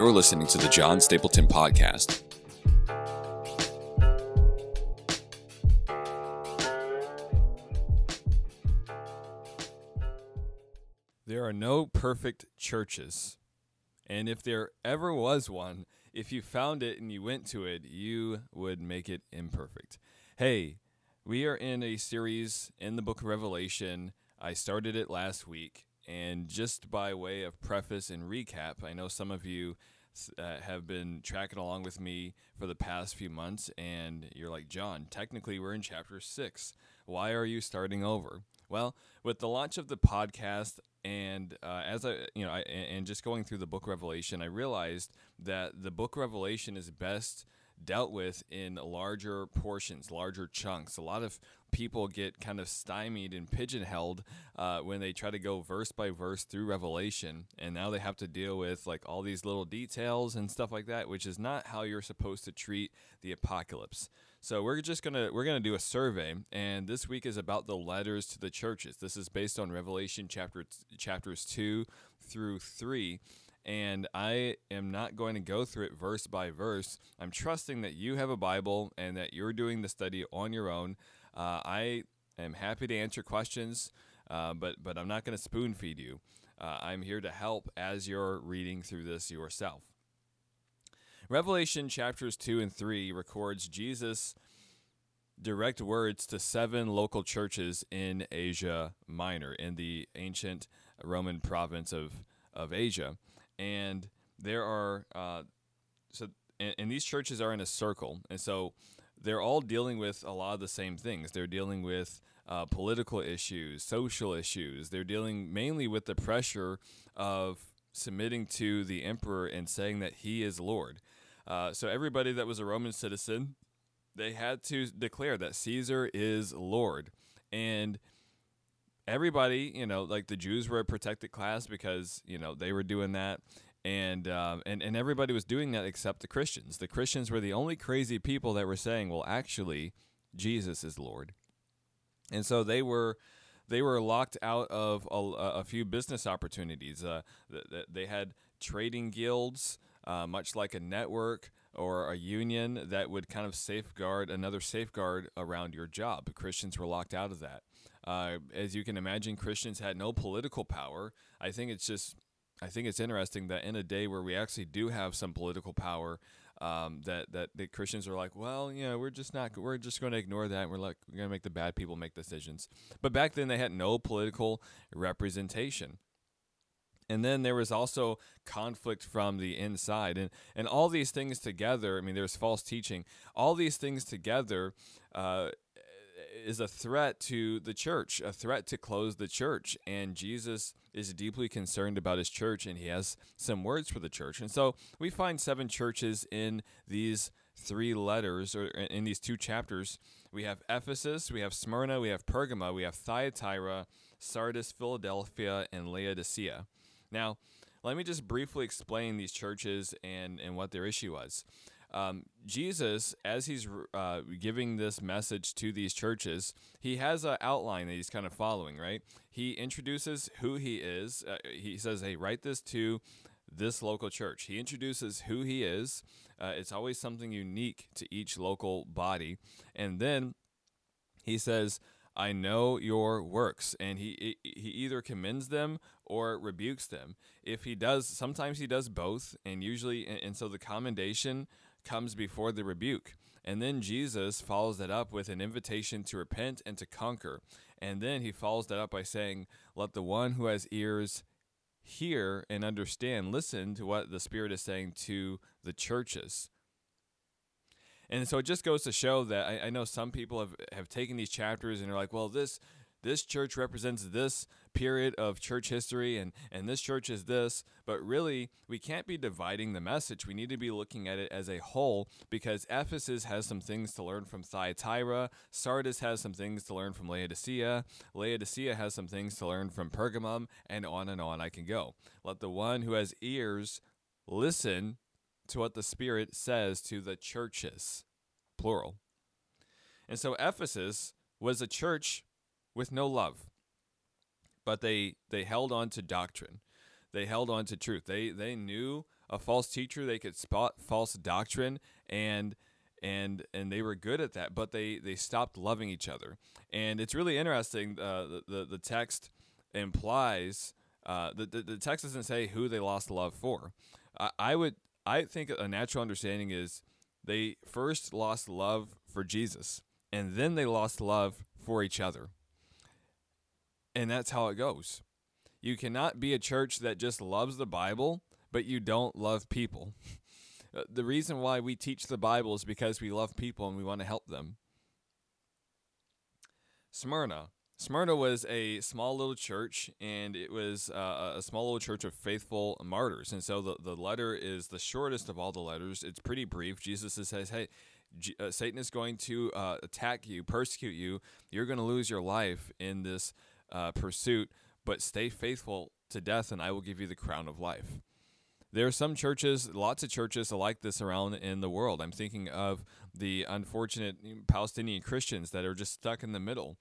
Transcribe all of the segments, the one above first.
You're listening to the John Stapleton Podcast. There are no perfect churches. And if there ever was one, if you found it and you went to it, you would make it imperfect. Hey, we are in a series in the book of Revelation. I started it last week. And just by way of preface and recap, I know some of you uh, have been tracking along with me for the past few months, and you're like, John, technically we're in chapter six. Why are you starting over? Well, with the launch of the podcast, and uh, as I, you know, I, and just going through the book Revelation, I realized that the book Revelation is best dealt with in larger portions, larger chunks. A lot of people get kind of stymied and pigeonholed uh, when they try to go verse by verse through Revelation, and now they have to deal with like all these little details and stuff like that, which is not how you're supposed to treat the apocalypse. So we're just gonna we're gonna do a survey, and this week is about the letters to the churches. This is based on Revelation chapter chapters two through three and I am not going to go through it verse by verse. I'm trusting that you have a Bible and that you're doing the study on your own. Uh, I am happy to answer questions, uh, but but I'm not going to spoon feed you. Uh, I'm here to help as you're reading through this yourself. Revelation chapters 2 and 3 records Jesus' direct words to seven local churches in Asia Minor, in the ancient Roman province of, of Asia and there are uh, so and, and these churches are in a circle, and so they're all dealing with a lot of the same things. They're dealing with uh, political issues, social issues. They're dealing mainly with the pressure of submitting to the emperor and saying that he is Lord. Uh, so everybody that was a Roman citizen, they had to declare that Caesar is Lord, and everybody, you know, like the Jews were a protected class because you know they were doing that, and um, and and everybody was doing that except the Christians. The Christians were the only crazy people that were saying, "Well, actually, Jesus is Lord," and so they were they were locked out of a, a few business opportunities. Uh, they had trading guilds, uh, much like a network or a union that would kind of safeguard another safeguard around your job. Christians were locked out of that. Uh, as you can imagine, Christians had no political power. I think it's just, I think it's interesting that in a day where we actually do have some political power, um, that that the Christians are like, well, you know, we're just not, we're just going to ignore that. And we're like, we're going to make the bad people make decisions. But back then, they had no political representation and then there was also conflict from the inside and and all these things together i mean there's false teaching all these things together uh, is a threat to the church, a threat to close the church. And Jesus is deeply concerned about his church and he has some words for the church. And so we find seven churches in these three letters or in these two chapters. We have Ephesus, we have Smyrna, we have Pergama, we have Thyatira, Sardis, Philadelphia, and Laodicea. Now, let me just briefly explain these churches and, and what their issue was. Um, Jesus, as he's uh, giving this message to these churches, he has an outline that he's kind of following, right? He introduces who he is. Uh, he says, hey, write this to this local church. He introduces who he is. Uh, it's always something unique to each local body. And then he says, I know your works. And he, he either commends them or rebukes them. If he does, sometimes he does both. And usually, and, and so the commendation comes before the rebuke. And then Jesus follows that up with an invitation to repent and to conquer. And then he follows that up by saying, Let the one who has ears hear and understand, listen to what the Spirit is saying to the churches. And so it just goes to show that I, I know some people have, have taken these chapters and are like, well, this this church represents this period of church history and, and this church is this. But really, we can't be dividing the message. We need to be looking at it as a whole because Ephesus has some things to learn from Thyatira, Sardis has some things to learn from Laodicea, Laodicea has some things to learn from Pergamum, and on and on I can go. Let the one who has ears listen to what the Spirit says to the churches, plural. And so Ephesus was a church with no love. But they they held on to doctrine. They held on to truth. They they knew a false teacher, they could spot false doctrine, and and and they were good at that, but they they stopped loving each other. And it's really interesting. Uh, the, the the text implies uh, the, the text doesn't say who they lost love for. I, I would I think a natural understanding is they first lost love for Jesus, and then they lost love for each other. And that's how it goes. You cannot be a church that just loves the Bible, but you don't love people. Uh, the reason why we teach the Bible is because we love people and we want to help them. Smyrna. Smyrna was a small little church, and it was uh, a small little church of faithful martyrs. And so the, the letter is the shortest of all the letters. It's pretty brief. Jesus says, Hey, G- uh, Satan is going to uh, attack you, persecute you. You're going to lose your life in this uh, pursuit, but stay faithful to death, and I will give you the crown of life. There are some churches, lots of churches like this around in the world. I'm thinking of the unfortunate Palestinian Christians that are just stuck in the middle.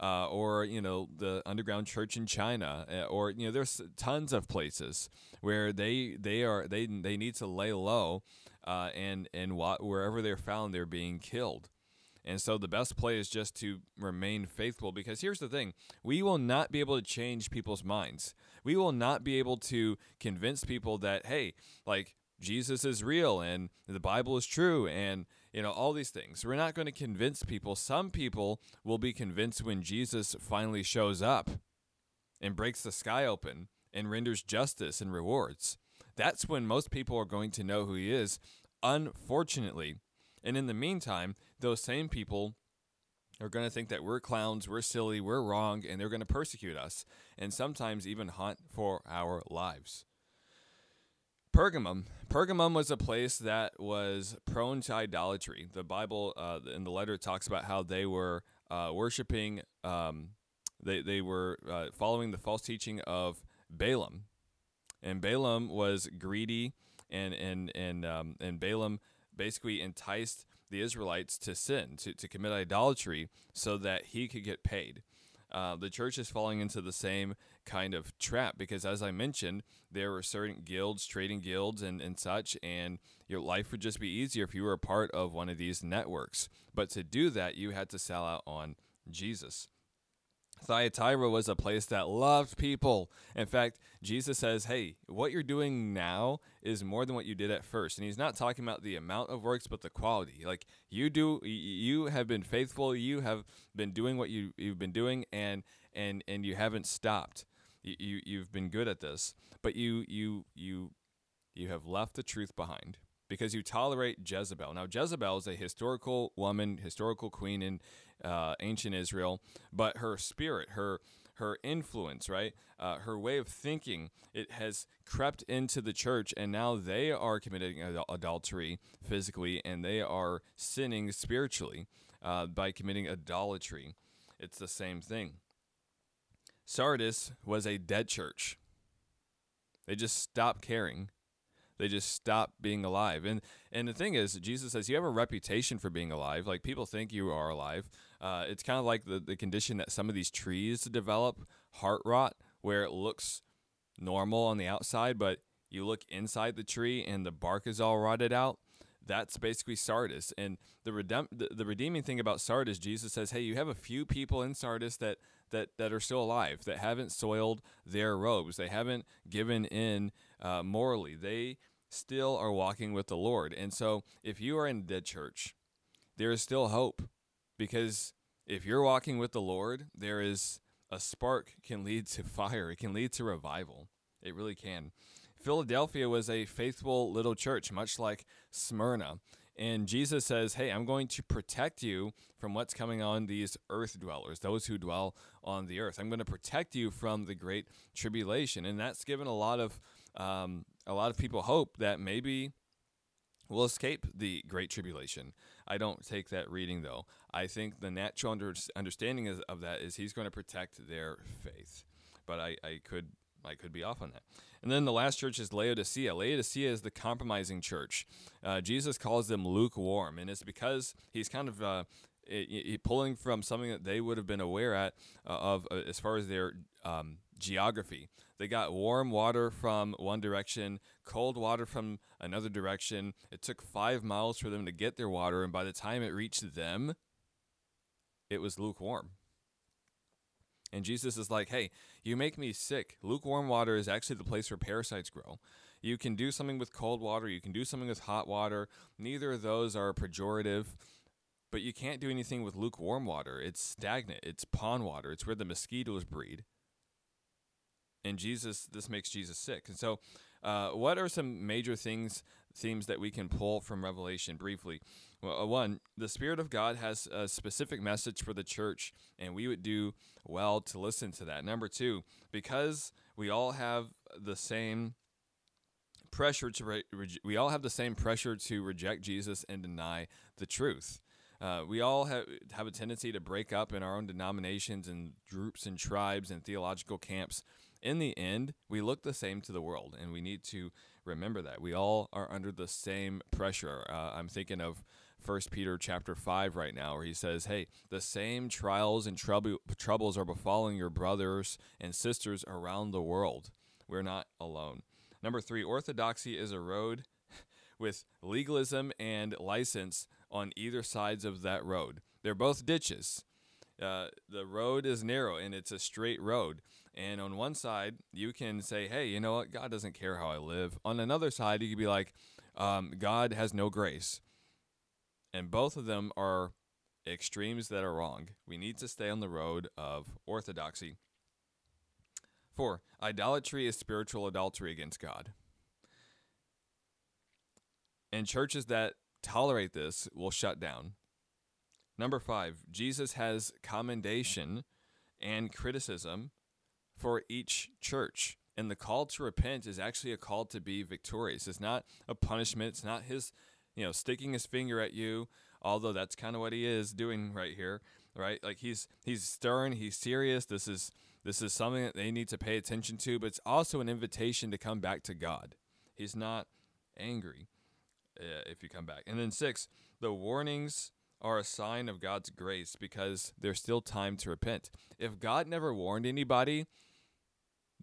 Uh, or you know the underground church in China, uh, or you know there's tons of places where they they are they they need to lay low, uh, and and wherever they're found they're being killed. And so the best play is just to remain faithful because here's the thing we will not be able to change people's minds. We will not be able to convince people that, hey, like Jesus is real and the Bible is true and you know all these things. We're not going to convince people. Some people will be convinced when Jesus finally shows up and breaks the sky open and renders justice and rewards. That's when most people are going to know who he is. Unfortunately, and in the meantime, those same people are going to think that we're clowns, we're silly, we're wrong, and they're going to persecute us, and sometimes even hunt for our lives. Pergamum. Pergamum was a place that was prone to idolatry. The Bible uh, in the letter talks about how they were uh, worshiping, um, they, they were uh, following the false teaching of Balaam. And Balaam was greedy, and, and, and, um, and Balaam basically enticed the Israelites to sin, to, to commit idolatry, so that he could get paid. Uh, the church is falling into the same kind of trap because, as I mentioned, there were certain guilds, trading guilds, and, and such, and your life would just be easier if you were a part of one of these networks. But to do that, you had to sell out on Jesus. Thyatira was a place that loved people. In fact, Jesus says, Hey, what you're doing now is more than what you did at first. And he's not talking about the amount of works, but the quality. Like you do, you have been faithful, you have been doing what you, you've been doing, and, and, and you haven't stopped. You, you, you've been good at this, but you, you, you, you have left the truth behind because you tolerate Jezebel. Now, Jezebel is a historical woman, historical queen in uh, ancient Israel, but her spirit, her her influence, right, uh, her way of thinking, it has crept into the church, and now they are committing ad- adultery physically, and they are sinning spiritually uh, by committing idolatry. It's the same thing. Sardis was a dead church. They just stopped caring they just stop being alive. And and the thing is, Jesus says you have a reputation for being alive. Like people think you are alive. Uh, it's kind of like the, the condition that some of these trees develop, heart rot, where it looks normal on the outside, but you look inside the tree and the bark is all rotted out. That's basically Sardis. And the, redem- the, the redeeming thing about Sardis, Jesus says, hey, you have a few people in Sardis that that that are still alive, that haven't soiled their robes, they haven't given in uh, morally. They still are walking with the Lord. And so if you are in dead church, there is still hope because if you're walking with the Lord, there is a spark can lead to fire. It can lead to revival. It really can. Philadelphia was a faithful little church, much like Smyrna. And Jesus says, Hey, I'm going to protect you from what's coming on these earth dwellers, those who dwell on the earth. I'm going to protect you from the great tribulation. And that's given a lot of um, a lot of people hope that maybe we'll escape the great tribulation. I don't take that reading though. I think the natural under, understanding of, of that is he's going to protect their faith. But I, I could I could be off on that. And then the last church is Laodicea. Laodicea is the compromising church. Uh, Jesus calls them lukewarm, and it's because he's kind of uh, it, it, pulling from something that they would have been aware at uh, of uh, as far as their um, geography. They got warm water from one direction, cold water from another direction. It took five miles for them to get their water, and by the time it reached them, it was lukewarm. And Jesus is like, hey, you make me sick. Lukewarm water is actually the place where parasites grow. You can do something with cold water, you can do something with hot water. Neither of those are pejorative, but you can't do anything with lukewarm water. It's stagnant, it's pond water, it's where the mosquitoes breed. And Jesus, this makes Jesus sick. And so, uh, what are some major things, themes that we can pull from Revelation briefly? Well, uh, one, the Spirit of God has a specific message for the church, and we would do well to listen to that. Number two, because we all have the same pressure to re- we all have the same pressure to reject Jesus and deny the truth. Uh, we all have have a tendency to break up in our own denominations and groups and tribes and theological camps. In the end, we look the same to the world, and we need to remember that we all are under the same pressure. Uh, I'm thinking of First Peter chapter five right now, where he says, "Hey, the same trials and trouble, troubles are befalling your brothers and sisters around the world. We're not alone." Number three, orthodoxy is a road with legalism and license on either sides of that road. They're both ditches. Uh, the road is narrow and it's a straight road. And on one side, you can say, hey, you know what? God doesn't care how I live. On another side, you could be like, um, God has no grace. And both of them are extremes that are wrong. We need to stay on the road of orthodoxy. Four, idolatry is spiritual adultery against God. And churches that tolerate this will shut down. Number five, Jesus has commendation and criticism for each church. And the call to repent is actually a call to be victorious. It's not a punishment. It's not his you know, sticking his finger at you, although that's kind of what he is doing right here, right? Like he's he's stern, he's serious. This is this is something that they need to pay attention to, but it's also an invitation to come back to God. He's not angry uh, if you come back. And then six, the warnings are a sign of God's grace because there's still time to repent. If God never warned anybody,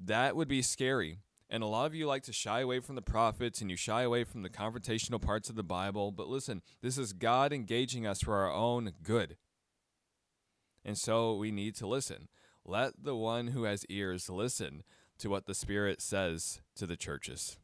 that would be scary and a lot of you like to shy away from the prophets and you shy away from the confrontational parts of the Bible. But listen, this is God engaging us for our own good. And so we need to listen. Let the one who has ears listen to what the Spirit says to the churches.